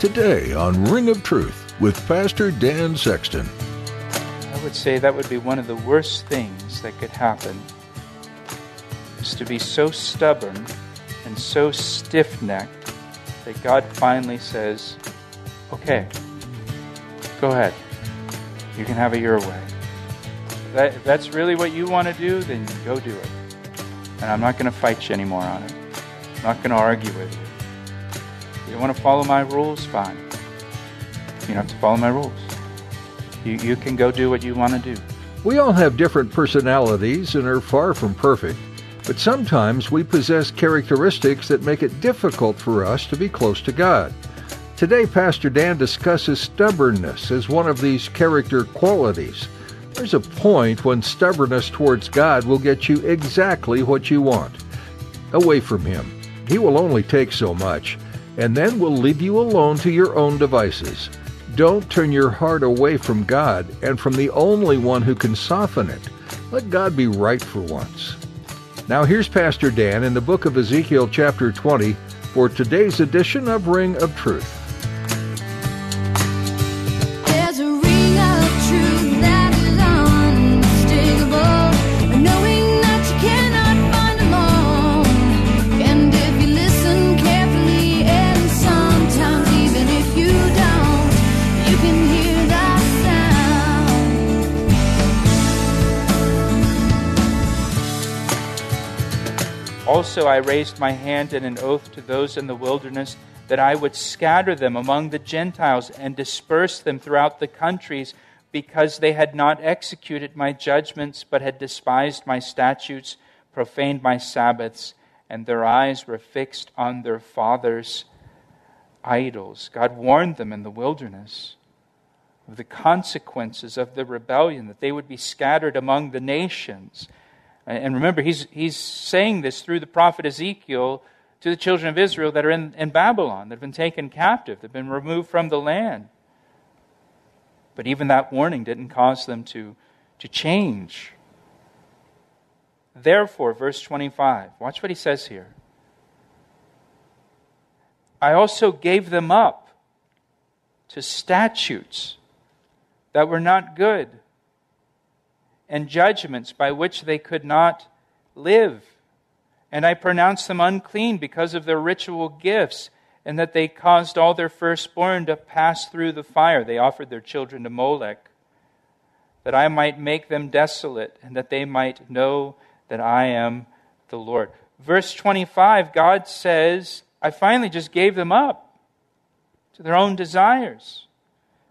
Today on Ring of Truth with Pastor Dan Sexton. I would say that would be one of the worst things that could happen is to be so stubborn and so stiff necked that God finally says, Okay, go ahead. You can have it your way. That, if that's really what you want to do, then go do it. And I'm not going to fight you anymore on it. I'm not going to argue with you. You want to follow my rules? Fine. You don't have to follow my rules. You, you can go do what you want to do. We all have different personalities and are far from perfect, but sometimes we possess characteristics that make it difficult for us to be close to God. Today, Pastor Dan discusses stubbornness as one of these character qualities. There's a point when stubbornness towards God will get you exactly what you want away from Him. He will only take so much and then we'll leave you alone to your own devices. Don't turn your heart away from God and from the only one who can soften it. Let God be right for once. Now here's Pastor Dan in the book of Ezekiel chapter 20 for today's edition of Ring of Truth. Also, I raised my hand in an oath to those in the wilderness that I would scatter them among the Gentiles and disperse them throughout the countries because they had not executed my judgments, but had despised my statutes, profaned my Sabbaths, and their eyes were fixed on their fathers' idols. God warned them in the wilderness of the consequences of the rebellion, that they would be scattered among the nations. And remember, he's, he's saying this through the prophet Ezekiel to the children of Israel that are in, in Babylon, that have been taken captive, that have been removed from the land. But even that warning didn't cause them to, to change. Therefore, verse 25, watch what he says here. I also gave them up to statutes that were not good and judgments by which they could not live. And I pronounced them unclean because of their ritual gifts, and that they caused all their firstborn to pass through the fire. They offered their children to Molech, that I might make them desolate, and that they might know that I am the Lord. Verse 25, God says, I finally just gave them up to their own desires.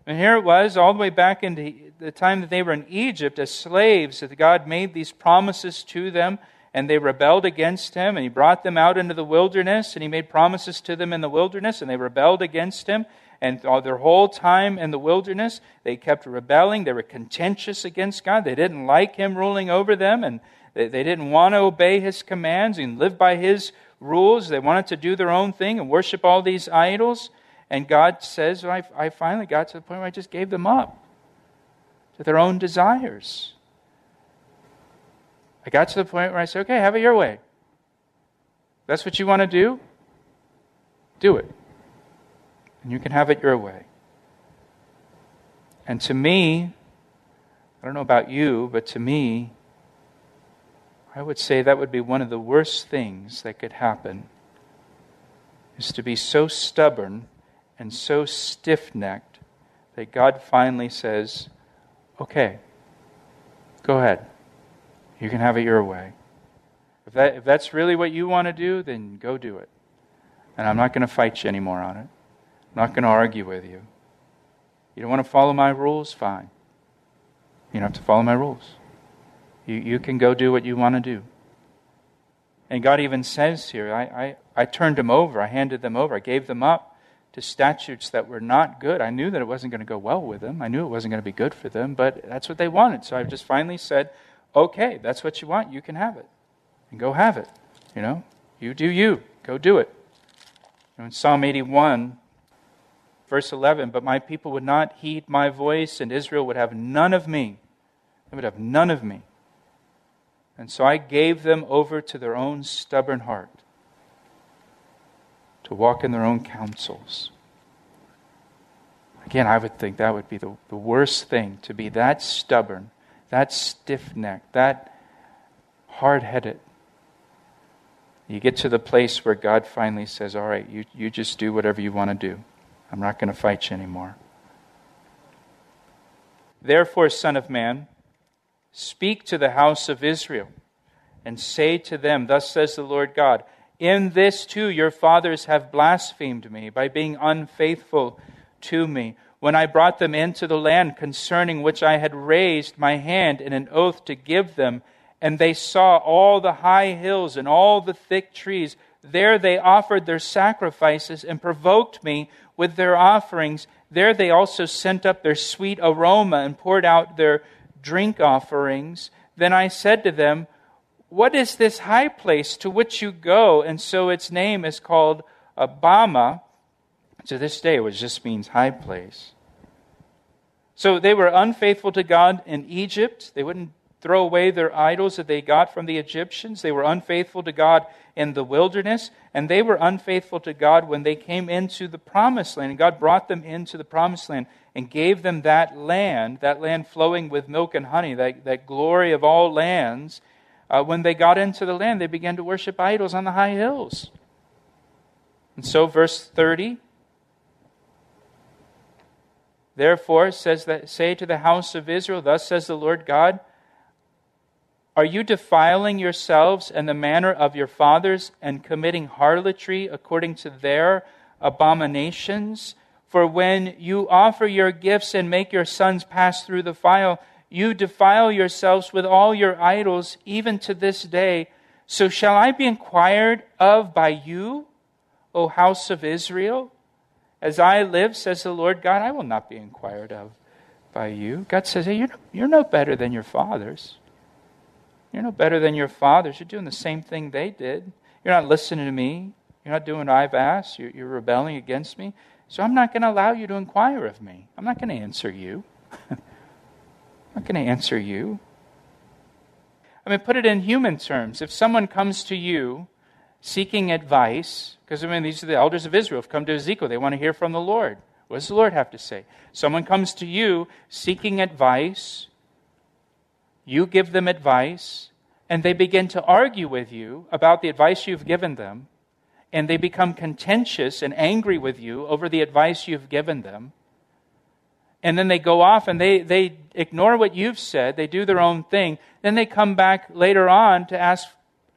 And here it was, all the way back into the time that they were in Egypt as slaves, that God made these promises to them, and they rebelled against Him, and He brought them out into the wilderness, and He made promises to them in the wilderness, and they rebelled against Him. And all their whole time in the wilderness, they kept rebelling. They were contentious against God. They didn't like Him ruling over them, and they, they didn't want to obey His commands and live by His rules. They wanted to do their own thing and worship all these idols. And God says, I, I finally got to the point where I just gave them up to their own desires. I got to the point where I said, okay, have it your way. That's what you want to do? Do it. And you can have it your way. And to me, I don't know about you, but to me, I would say that would be one of the worst things that could happen is to be so stubborn and so stiff necked that God finally says, Okay, go ahead. You can have it your way. If, that, if that's really what you want to do, then go do it. And I'm not going to fight you anymore on it. I'm not going to argue with you. You don't want to follow my rules? Fine. You don't have to follow my rules. You, you can go do what you want to do. And God even says here, I, I, I turned them over, I handed them over, I gave them up to statutes that were not good. I knew that it wasn't going to go well with them. I knew it wasn't going to be good for them, but that's what they wanted. So I just finally said, okay, that's what you want. You can have it. And go have it. You know, you do you. Go do it. Know, in Psalm 81, verse 11, but my people would not heed my voice, and Israel would have none of me. They would have none of me. And so I gave them over to their own stubborn heart to walk in their own counsels. Again, I would think that would be the, the worst thing to be that stubborn, that stiff necked, that hard headed. You get to the place where God finally says, All right, you, you just do whatever you want to do. I'm not going to fight you anymore. Therefore, Son of Man, speak to the house of Israel and say to them, Thus says the Lord God, in this too your fathers have blasphemed me by being unfaithful to me. When I brought them into the land concerning which I had raised my hand in an oath to give them, and they saw all the high hills and all the thick trees, there they offered their sacrifices and provoked me with their offerings. There they also sent up their sweet aroma and poured out their drink offerings. Then I said to them, what is this high place to which you go? And so its name is called Abama. To this day, which just means high place. So they were unfaithful to God in Egypt. They wouldn't throw away their idols that they got from the Egyptians. They were unfaithful to God in the wilderness. And they were unfaithful to God when they came into the promised land. And God brought them into the promised land and gave them that land, that land flowing with milk and honey, that, that glory of all lands uh, when they got into the land, they began to worship idols on the high hills. And so, verse 30 Therefore, says that, say to the house of Israel, Thus says the Lord God, Are you defiling yourselves in the manner of your fathers and committing harlotry according to their abominations? For when you offer your gifts and make your sons pass through the fire, you defile yourselves with all your idols, even to this day. So shall I be inquired of by you, O house of Israel? As I live, says the Lord God, I will not be inquired of by you. God says, hey, you're, no, you're no better than your fathers. You're no better than your fathers. You're doing the same thing they did. You're not listening to me. You're not doing what I've asked. You're, you're rebelling against me. So I'm not going to allow you to inquire of me. I'm not going to answer you. Not going to answer you. I mean, put it in human terms. If someone comes to you seeking advice, because I mean, these are the elders of Israel have come to Ezekiel, they want to hear from the Lord. What does the Lord have to say? Someone comes to you seeking advice, you give them advice, and they begin to argue with you about the advice you've given them, and they become contentious and angry with you over the advice you've given them and then they go off and they, they ignore what you've said, they do their own thing. Then they come back later on to ask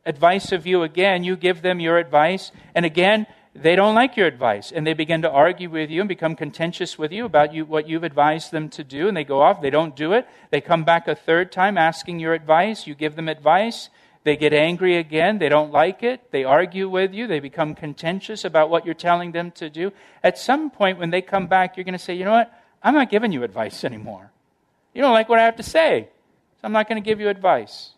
advice of you again. You give them your advice, and again, they don't like your advice, and they begin to argue with you and become contentious with you about you, what you've advised them to do, and they go off, they don't do it. They come back a third time asking your advice. You give them advice. They get angry again. They don't like it. They argue with you. They become contentious about what you're telling them to do. At some point, when they come back, you're going to say, you know what? I'm not giving you advice anymore. You don't like what I have to say, so I'm not going to give you advice.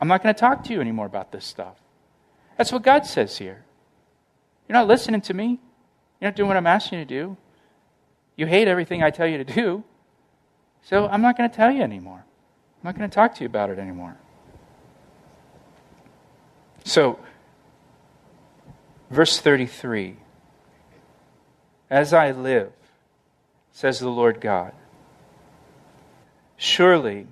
I'm not going to talk to you anymore about this stuff. That's what God says here. You're not listening to me. You're not doing what I'm asking you to do. You hate everything I tell you to do. So I'm not going to tell you anymore. I'm not going to talk to you about it anymore. So, verse 33 As I live, says the Lord God. Surely,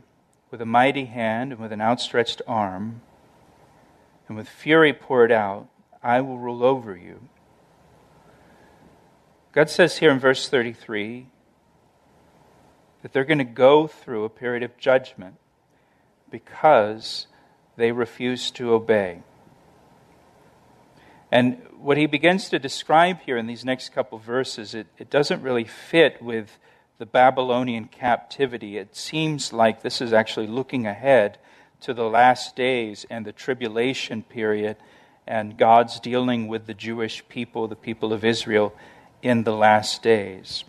with a mighty hand and with an outstretched arm, and with fury poured out, I will rule over you. God says here in verse 33 that they're going to go through a period of judgment because they refuse to obey. And what he begins to describe here in these next couple verses, it, it doesn't really fit with the Babylonian captivity. It seems like this is actually looking ahead to the last days and the tribulation period and God's dealing with the Jewish people, the people of Israel, in the last days.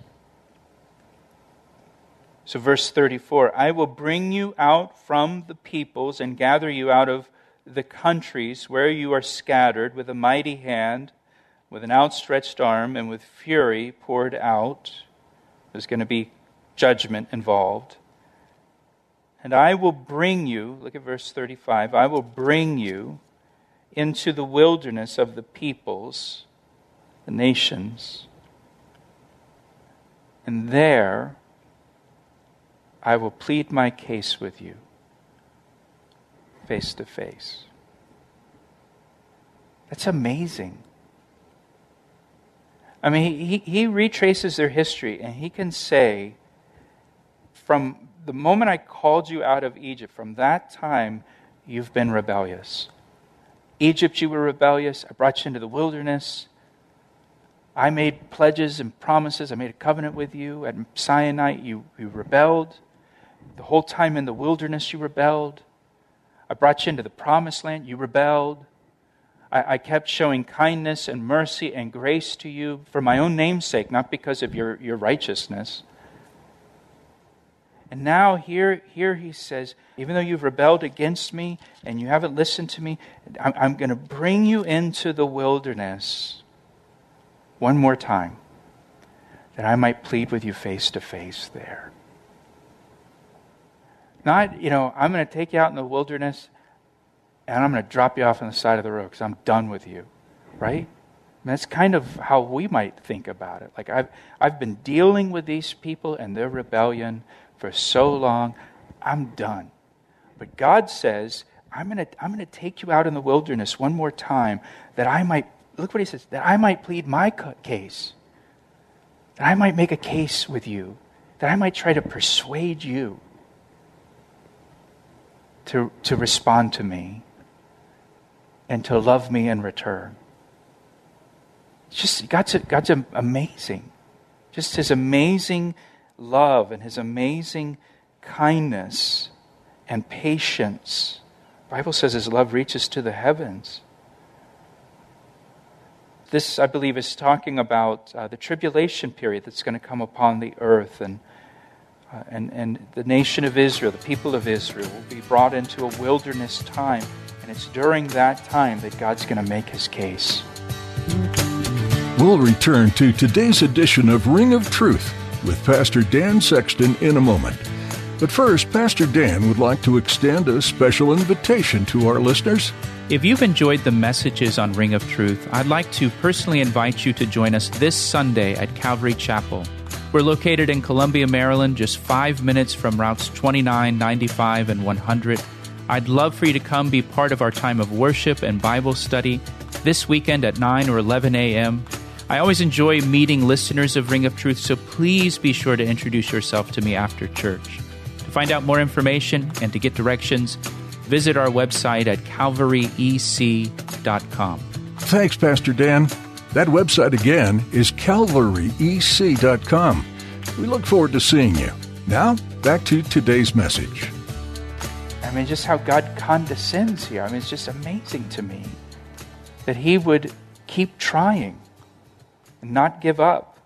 So, verse 34 I will bring you out from the peoples and gather you out of the countries where you are scattered with a mighty hand, with an outstretched arm, and with fury poured out. There's going to be judgment involved. And I will bring you, look at verse 35, I will bring you into the wilderness of the peoples, the nations. And there I will plead my case with you face to face. That's amazing. I mean, he, he retraces their history and he can say, from the moment I called you out of Egypt, from that time, you've been rebellious. Egypt, you were rebellious. I brought you into the wilderness. I made pledges and promises. I made a covenant with you. At Sinai, you, you rebelled. The whole time in the wilderness, you rebelled. I brought you into the promised land. You rebelled. I, I kept showing kindness and mercy and grace to you for my own name's sake, not because of your, your righteousness. And now here, here he says, even though you've rebelled against me and you haven't listened to me, I'm, I'm going to bring you into the wilderness one more time that I might plead with you face to face there. Not, you know, I'm going to take you out in the wilderness and I'm going to drop you off on the side of the road because I'm done with you, right? that's kind of how we might think about it. Like, I've, I've been dealing with these people and their rebellion for so long, I'm done. But God says, I'm going to I'm going to take you out in the wilderness one more time that I might, look what he says, that I might plead my case, that I might make a case with you, that I might try to persuade you to, to respond to me and to love me in return. Just God's, God's amazing. Just his amazing love and his amazing kindness and patience. The Bible says his love reaches to the heavens. This, I believe, is talking about uh, the tribulation period that's going to come upon the earth. And, uh, and, and the nation of Israel, the people of Israel, will be brought into a wilderness time. And it's during that time that God's going to make his case. We'll return to today's edition of Ring of Truth with Pastor Dan Sexton in a moment. But first, Pastor Dan would like to extend a special invitation to our listeners. If you've enjoyed the messages on Ring of Truth, I'd like to personally invite you to join us this Sunday at Calvary Chapel. We're located in Columbia, Maryland, just five minutes from routes 29, 95, and 100. I'd love for you to come be part of our time of worship and Bible study this weekend at 9 or 11 a.m. I always enjoy meeting listeners of Ring of Truth, so please be sure to introduce yourself to me after church. To find out more information and to get directions, visit our website at calvaryec.com. Thanks, Pastor Dan. That website again is calvaryec.com. We look forward to seeing you. Now, back to today's message. I mean, just how God condescends here. I mean, it's just amazing to me that He would keep trying and not give up.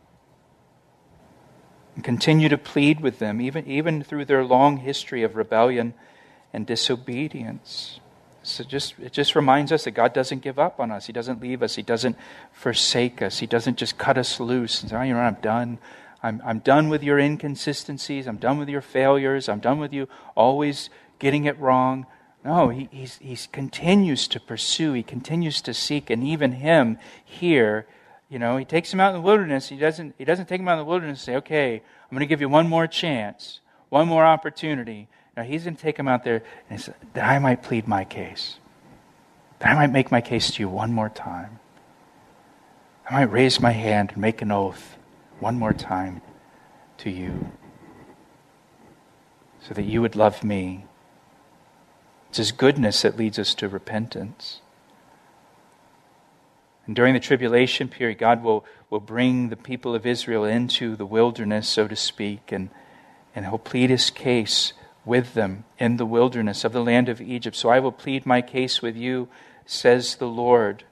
And continue to plead with them, even, even through their long history of rebellion and disobedience. So just, it just reminds us that God doesn't give up on us. He doesn't leave us. He doesn't forsake us. He doesn't just cut us loose and say, oh, you know, I'm done. I'm, I'm done with your inconsistencies. I'm done with your failures. I'm done with you always getting it wrong. No, he he's, he continues to pursue. He continues to seek. And even him here you know, he takes him out in the wilderness. He doesn't, he doesn't take him out in the wilderness and say, okay, I'm going to give you one more chance, one more opportunity. Now, he's going to take him out there and say, that I might plead my case, that I might make my case to you one more time. I might raise my hand and make an oath one more time to you so that you would love me. It's His goodness that leads us to repentance. And during the tribulation period, God will, will bring the people of Israel into the wilderness, so to speak, and, and he'll plead his case with them in the wilderness of the land of Egypt. So I will plead my case with you says the Lord.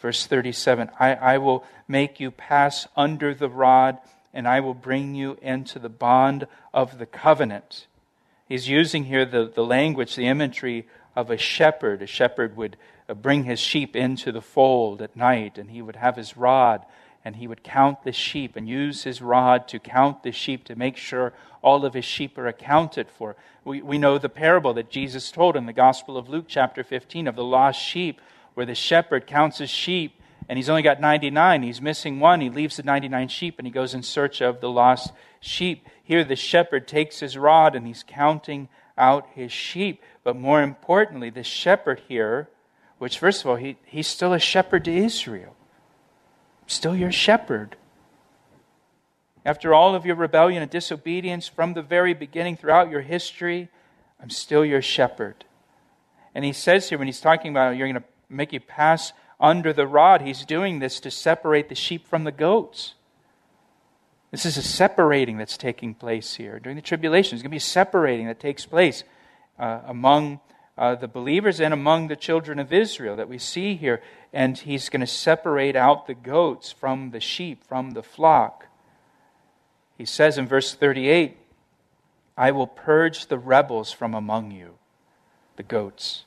Verse 37 I, I will make you pass under the rod, and I will bring you into the bond of the covenant. He's using here the, the language, the imagery of a shepherd. A shepherd would bring his sheep into the fold at night, and he would have his rod, and he would count the sheep and use his rod to count the sheep to make sure all of his sheep are accounted for. We, we know the parable that Jesus told in the Gospel of Luke, chapter 15, of the lost sheep, where the shepherd counts his sheep and he's only got 99. He's missing one. He leaves the 99 sheep and he goes in search of the lost sheep. Here, the shepherd takes his rod and he's counting out his sheep. But more importantly, the shepherd here, which, first of all, he, he's still a shepherd to Israel, still your shepherd. After all of your rebellion and disobedience from the very beginning throughout your history, I'm still your shepherd. And he says here, when he's talking about you're going to make you pass under the rod, he's doing this to separate the sheep from the goats. This is a separating that's taking place here. During the tribulation, there's going to be a separating that takes place uh, among uh, the believers and among the children of Israel that we see here. And he's going to separate out the goats from the sheep, from the flock. He says in verse 38 I will purge the rebels from among you, the goats,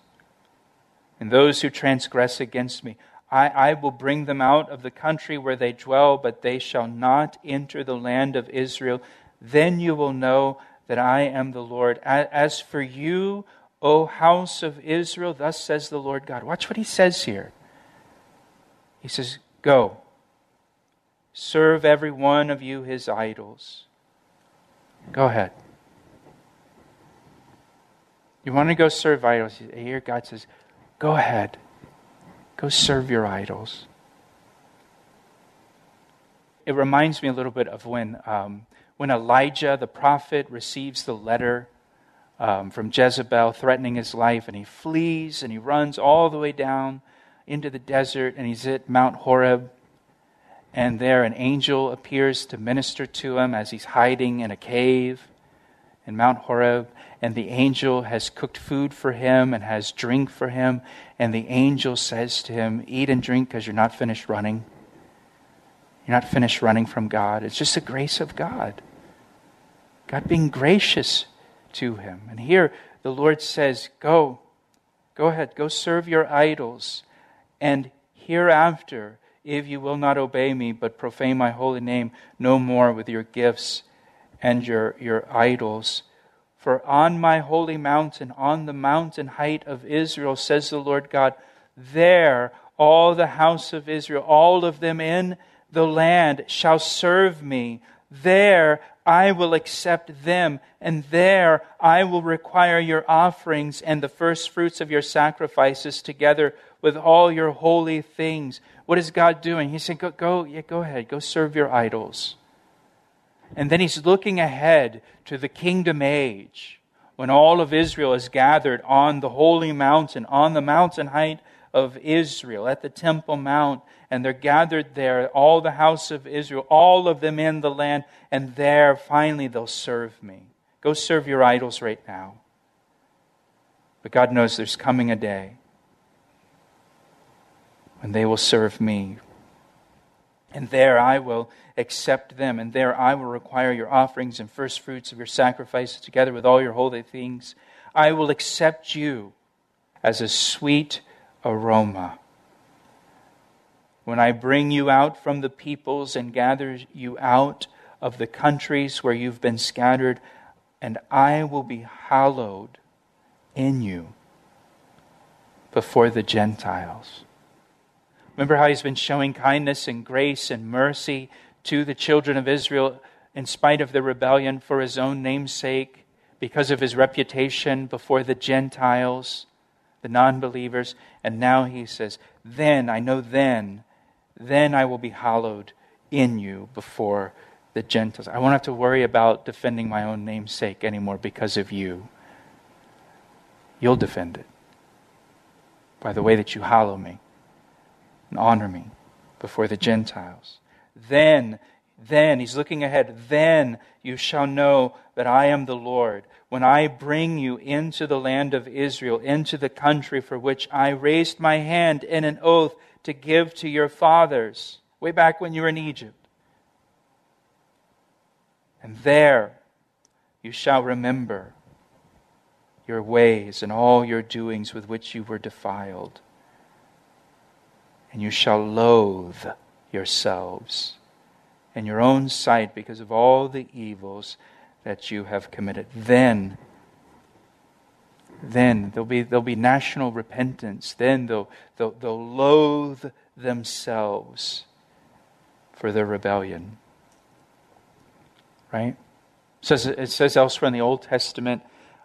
and those who transgress against me. I, I, will bring them out of the country where they dwell, but they shall not enter the land of Israel. Then you will know that I am the Lord. As for you, O house of Israel, thus says the Lord God. Watch what he says here. He says, Go Serve every one of you his idols. Go ahead. You want to go serve idols? Here God says, Go ahead. Go serve your idols. It reminds me a little bit of when, um, when Elijah, the prophet, receives the letter um, from Jezebel threatening his life, and he flees and he runs all the way down into the desert, and he's at Mount Horeb and there an angel appears to minister to him as he's hiding in a cave in Mount Horeb. And the angel has cooked food for him and has drink for him. And the angel says to him, Eat and drink because you're not finished running. You're not finished running from God. It's just the grace of God. God being gracious to him. And here the Lord says, Go, go ahead, go serve your idols. And hereafter, if you will not obey me, but profane my holy name no more with your gifts and your, your idols. For on my holy mountain, on the mountain height of Israel, says the Lord God, there all the house of Israel, all of them in the land, shall serve me. There I will accept them, and there I will require your offerings and the first fruits of your sacrifices together with all your holy things. What is God doing? He's saying, go, go, yeah, go ahead, go serve your idols. And then he's looking ahead to the kingdom age when all of Israel is gathered on the holy mountain, on the mountain height of Israel, at the Temple Mount. And they're gathered there, all the house of Israel, all of them in the land. And there, finally, they'll serve me. Go serve your idols right now. But God knows there's coming a day and they will serve me. And there I will accept them, and there I will require your offerings and first fruits of your sacrifices together with all your holy things. I will accept you as a sweet aroma. When I bring you out from the peoples and gather you out of the countries where you've been scattered, and I will be hallowed in you before the Gentiles. Remember how he's been showing kindness and grace and mercy to the children of Israel in spite of their rebellion for his own name's sake, because of his reputation before the Gentiles, the non believers. And now he says, Then, I know then, then I will be hallowed in you before the Gentiles. I won't have to worry about defending my own name's sake anymore because of you. You'll defend it by the way that you hallow me and honor me before the Gentiles. Then, then, he's looking ahead, then you shall know that I am the Lord when I bring you into the land of Israel, into the country for which I raised my hand in an oath to give to your fathers, way back when you were in Egypt. And there you shall remember your ways and all your doings with which you were defiled. And you shall loathe yourselves in your own sight because of all the evils that you have committed. Then, then there'll be, there'll be national repentance. Then they'll, they'll, they'll loathe themselves for their rebellion. Right? It says, it says elsewhere in the Old Testament,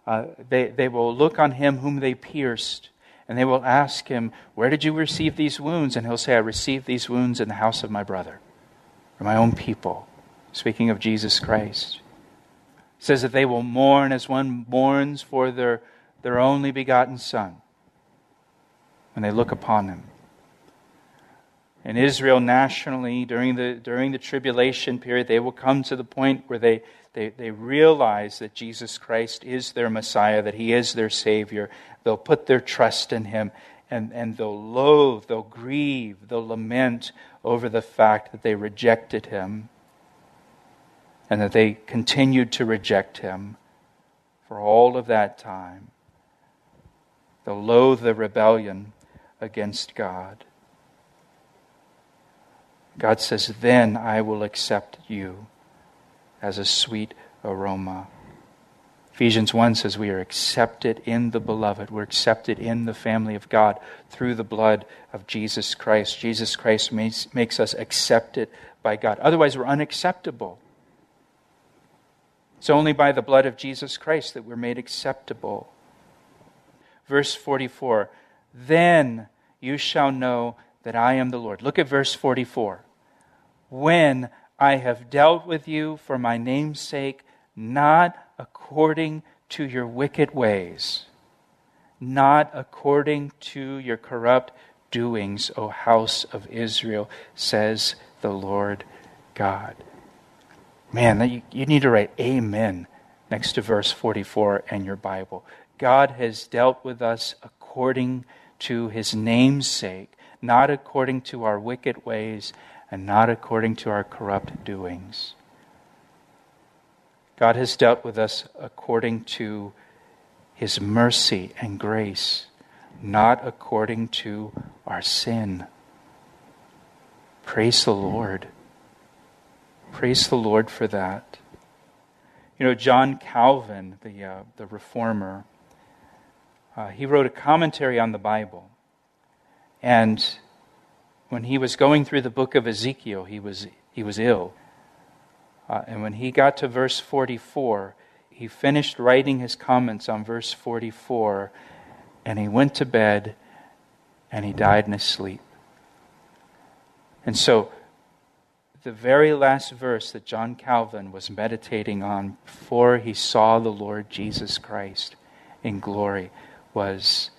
uh, they, they will look on him whom they pierced, and they will ask him, Where did you receive these wounds? And he'll say, I received these wounds in the house of my brother, or my own people. Speaking of Jesus Christ. It says that they will mourn as one mourns for their, their only begotten Son when they look upon him. In Israel, nationally, during the, during the tribulation period, they will come to the point where they, they, they realize that Jesus Christ is their Messiah, that He is their Savior. They'll put their trust in Him, and, and they'll loathe, they'll grieve, they'll lament over the fact that they rejected Him and that they continued to reject Him for all of that time. They'll loathe the rebellion against God. God says, Then I will accept you as a sweet aroma. Ephesians 1 says we are accepted in the beloved. We're accepted in the family of God through the blood of Jesus Christ. Jesus Christ makes, makes us accepted by God. Otherwise, we're unacceptable. It's only by the blood of Jesus Christ that we're made acceptable. Verse 44 Then you shall know that I am the Lord. Look at verse 44. When I have dealt with you for my name's sake, not according to your wicked ways, not according to your corrupt doings, O house of Israel, says the Lord God. Man, you, need to write Amen next to verse 44 in your Bible. God has dealt with us according to his name's sake, not according to our wicked ways and not according to our corrupt doings. God has dealt with us according to his mercy and grace, not according to our sin. Praise the Lord. Praise the Lord for that. You know, John Calvin, the, uh, the reformer, uh, he wrote a commentary on the Bible. And when he was going through the book of Ezekiel, he was, he was ill. Uh, and when he got to verse 44, he finished writing his comments on verse 44, and he went to bed and he died in his sleep. And so, the very last verse that John Calvin was meditating on before he saw the Lord Jesus Christ in glory was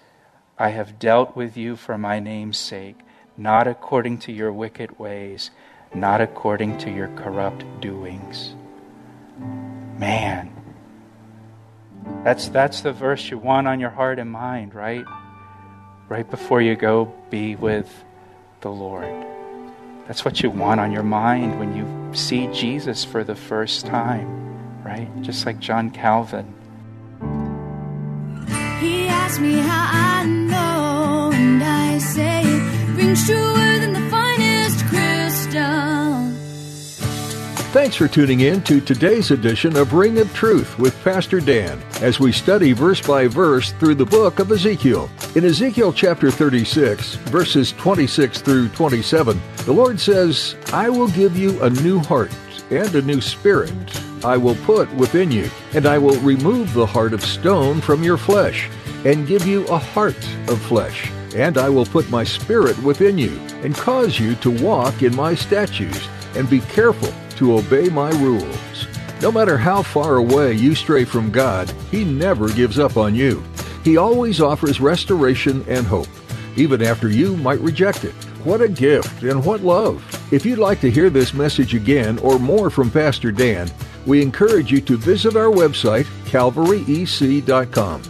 I have dealt with you for my name's sake not according to your wicked ways, not according to your corrupt doings. Man, that's, that's the verse you want on your heart and mind, right? Right before you go be with the Lord. That's what you want on your mind when you see Jesus for the first time, right? Just like John Calvin. He asked me how I know, and I say, Thanks for tuning in to today's edition of Ring of Truth with Pastor Dan as we study verse by verse through the book of Ezekiel. In Ezekiel chapter 36, verses 26 through 27, the Lord says, I will give you a new heart and a new spirit I will put within you, and I will remove the heart of stone from your flesh and give you a heart of flesh and I will put my spirit within you, and cause you to walk in my statutes, and be careful to obey my rules. No matter how far away you stray from God, He never gives up on you. He always offers restoration and hope, even after you might reject it. What a gift and what love! If you'd like to hear this message again or more from Pastor Dan, we encourage you to visit our website, calvaryec.com.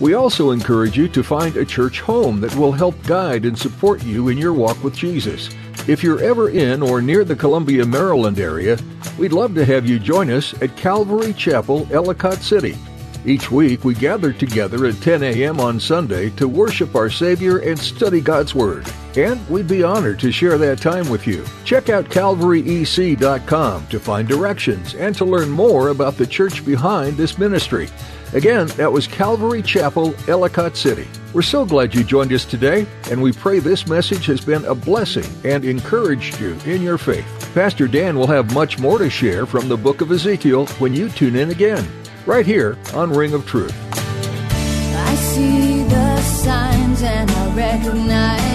We also encourage you to find a church home that will help guide and support you in your walk with Jesus. If you're ever in or near the Columbia, Maryland area, we'd love to have you join us at Calvary Chapel, Ellicott City. Each week, we gather together at 10 a.m. on Sunday to worship our Savior and study God's Word. And we'd be honored to share that time with you. Check out calvaryec.com to find directions and to learn more about the church behind this ministry. Again, that was Calvary Chapel, Ellicott City. We're so glad you joined us today, and we pray this message has been a blessing and encouraged you in your faith. Pastor Dan will have much more to share from the book of Ezekiel when you tune in again right here on Ring of Truth. I see the signs and I recognize